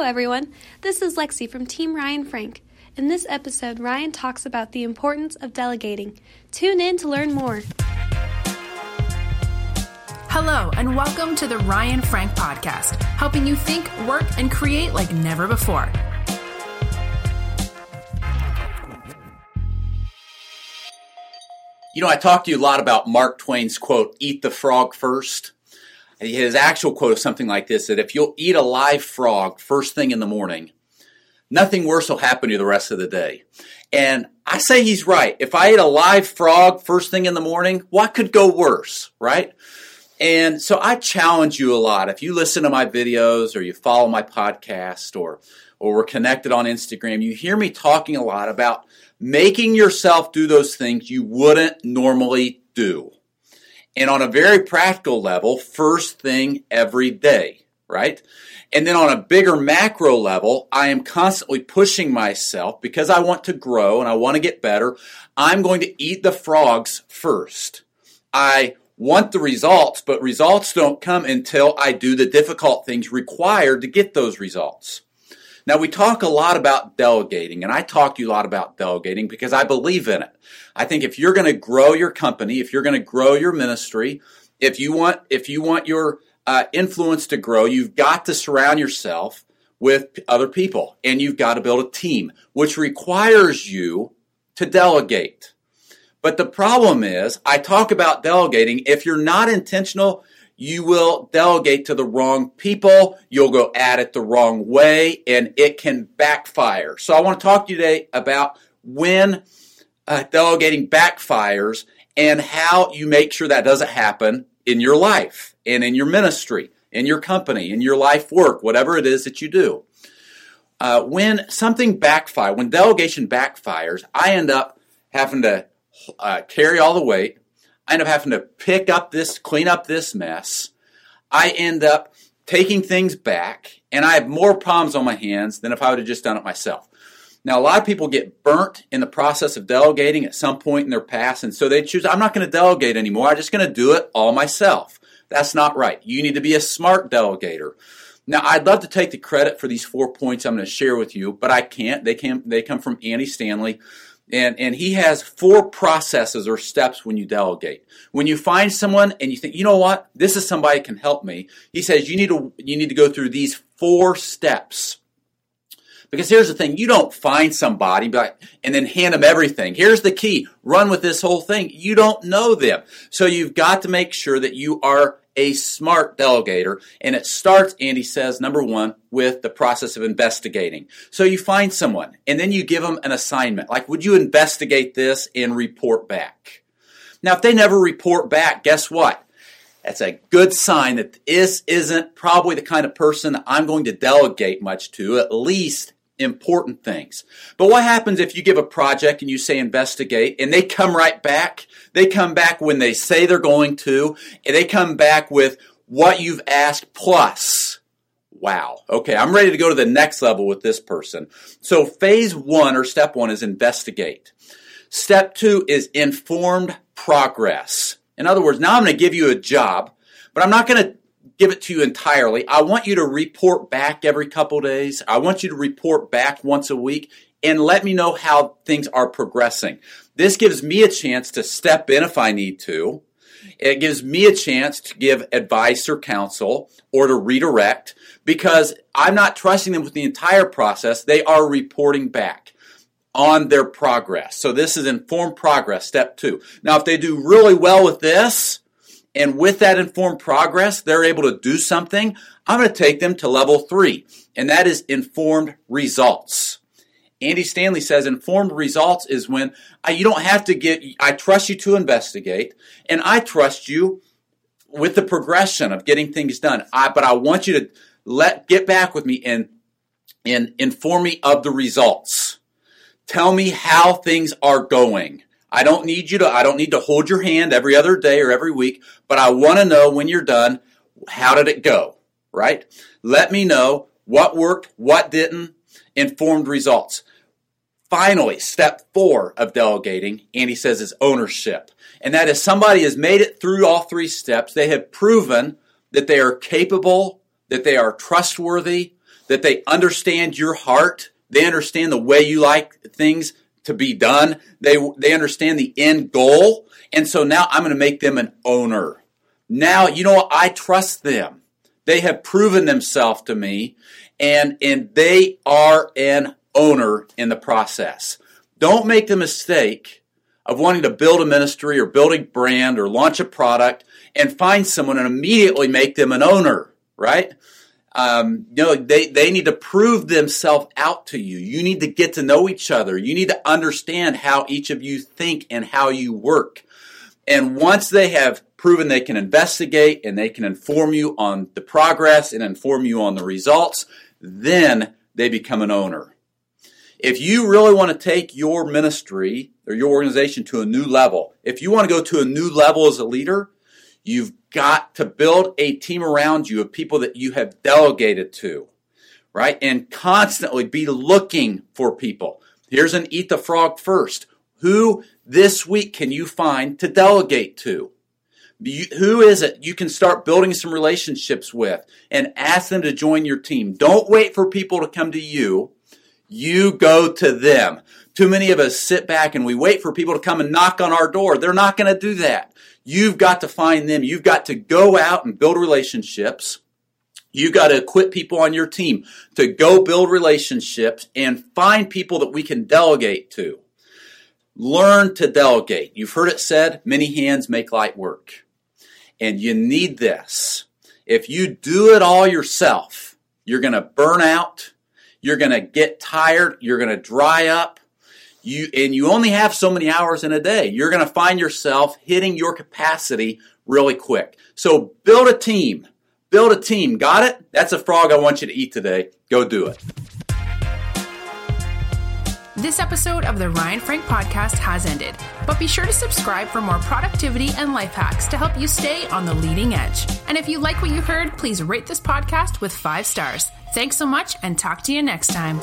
Hello, everyone. This is Lexi from Team Ryan Frank. In this episode, Ryan talks about the importance of delegating. Tune in to learn more. Hello, and welcome to the Ryan Frank Podcast, helping you think, work, and create like never before. You know, I talked to you a lot about Mark Twain's quote, eat the frog first. His actual quote is something like this that if you'll eat a live frog first thing in the morning, nothing worse will happen to you the rest of the day. And I say he's right. If I ate a live frog first thing in the morning, what could go worse, right? And so I challenge you a lot. If you listen to my videos or you follow my podcast or or we're connected on Instagram, you hear me talking a lot about making yourself do those things you wouldn't normally do. And on a very practical level, first thing every day, right? And then on a bigger macro level, I am constantly pushing myself because I want to grow and I want to get better. I'm going to eat the frogs first. I want the results, but results don't come until I do the difficult things required to get those results. Now, we talk a lot about delegating, and I talk to you a lot about delegating because I believe in it. I think if you're going to grow your company, if you're going to grow your ministry, if you want, if you want your uh, influence to grow, you've got to surround yourself with other people, and you've got to build a team, which requires you to delegate. But the problem is, I talk about delegating. If you're not intentional, you will delegate to the wrong people. You'll go at it the wrong way and it can backfire. So I want to talk to you today about when uh, delegating backfires and how you make sure that doesn't happen in your life and in your ministry, in your company, in your life work, whatever it is that you do. Uh, when something backfires, when delegation backfires, I end up having to uh, carry all the weight. I end up having to pick up this, clean up this mess. I end up taking things back, and I have more problems on my hands than if I would have just done it myself. Now, a lot of people get burnt in the process of delegating at some point in their past, and so they choose, I'm not going to delegate anymore. I'm just going to do it all myself. That's not right. You need to be a smart delegator. Now, I'd love to take the credit for these four points I'm going to share with you, but I can't. They, came, they come from Andy Stanley. And, and he has four processes or steps when you delegate. When you find someone and you think, you know what, this is somebody can help me, he says you need to, you need to go through these four steps. Because here's the thing, you don't find somebody and then hand them everything. Here's the key, run with this whole thing. You don't know them. So you've got to make sure that you are a smart delegator. And it starts, Andy says, number one, with the process of investigating. So you find someone and then you give them an assignment. Like, would you investigate this and report back? Now, if they never report back, guess what? That's a good sign that this isn't probably the kind of person I'm going to delegate much to, at least important things. But what happens if you give a project and you say investigate and they come right back? They come back when they say they're going to, and they come back with what you've asked plus. Wow. Okay, I'm ready to go to the next level with this person. So phase one or step one is investigate. Step two is informed progress. In other words, now I'm going to give you a job, but I'm not going to give it to you entirely. I want you to report back every couple days. I want you to report back once a week and let me know how things are progressing. This gives me a chance to step in if I need to. It gives me a chance to give advice or counsel or to redirect because I'm not trusting them with the entire process. They are reporting back on their progress. So this is informed progress, step two. Now, if they do really well with this, and with that informed progress, they're able to do something. I'm going to take them to level three, and that is informed results. Andy Stanley says informed results is when I, you don't have to get, I trust you to investigate, and I trust you with the progression of getting things done. I, but I want you to let, get back with me and, and inform me of the results. Tell me how things are going. I don't need you to, I don't need to hold your hand every other day or every week, but I want to know when you're done, how did it go? Right? Let me know what worked, what didn't, informed results. Finally, step four of delegating, Andy says, is ownership. And that is somebody has made it through all three steps. They have proven that they are capable, that they are trustworthy, that they understand your heart, they understand the way you like things to be done, they, they understand the end goal, and so now I'm going to make them an owner. Now, you know? I trust them. They have proven themselves to me, and, and they are an owner in the process. Don't make the mistake of wanting to build a ministry or build a brand or launch a product and find someone and immediately make them an owner, right? Um, you know, they, they need to prove themselves out to you. You need to get to know each other. You need to understand how each of you think and how you work. And once they have proven they can investigate and they can inform you on the progress and inform you on the results, then they become an owner. If you really want to take your ministry or your organization to a new level, if you want to go to a new level as a leader, you've got to build a team around you of people that you have delegated to, right? And constantly be looking for people. Here's an eat the frog first. Who this week can you find to delegate to? You, who is it you can start building some relationships with and ask them to join your team? Don't wait for people to come to you. You go to them. Too many of us sit back and we wait for people to come and knock on our door. They're not going to do that. You've got to find them. You've got to go out and build relationships. You've got to equip people on your team to go build relationships and find people that we can delegate to. Learn to delegate. You've heard it said, many hands make light work. And you need this. If you do it all yourself, you're going to burn out. You're going to get tired. You're going to dry up you and you only have so many hours in a day. You're going to find yourself hitting your capacity really quick. So build a team. Build a team. Got it? That's a frog I want you to eat today. Go do it. This episode of the Ryan Frank podcast has ended, but be sure to subscribe for more productivity and life hacks to help you stay on the leading edge. And if you like what you heard, please rate this podcast with five stars. Thanks so much and talk to you next time.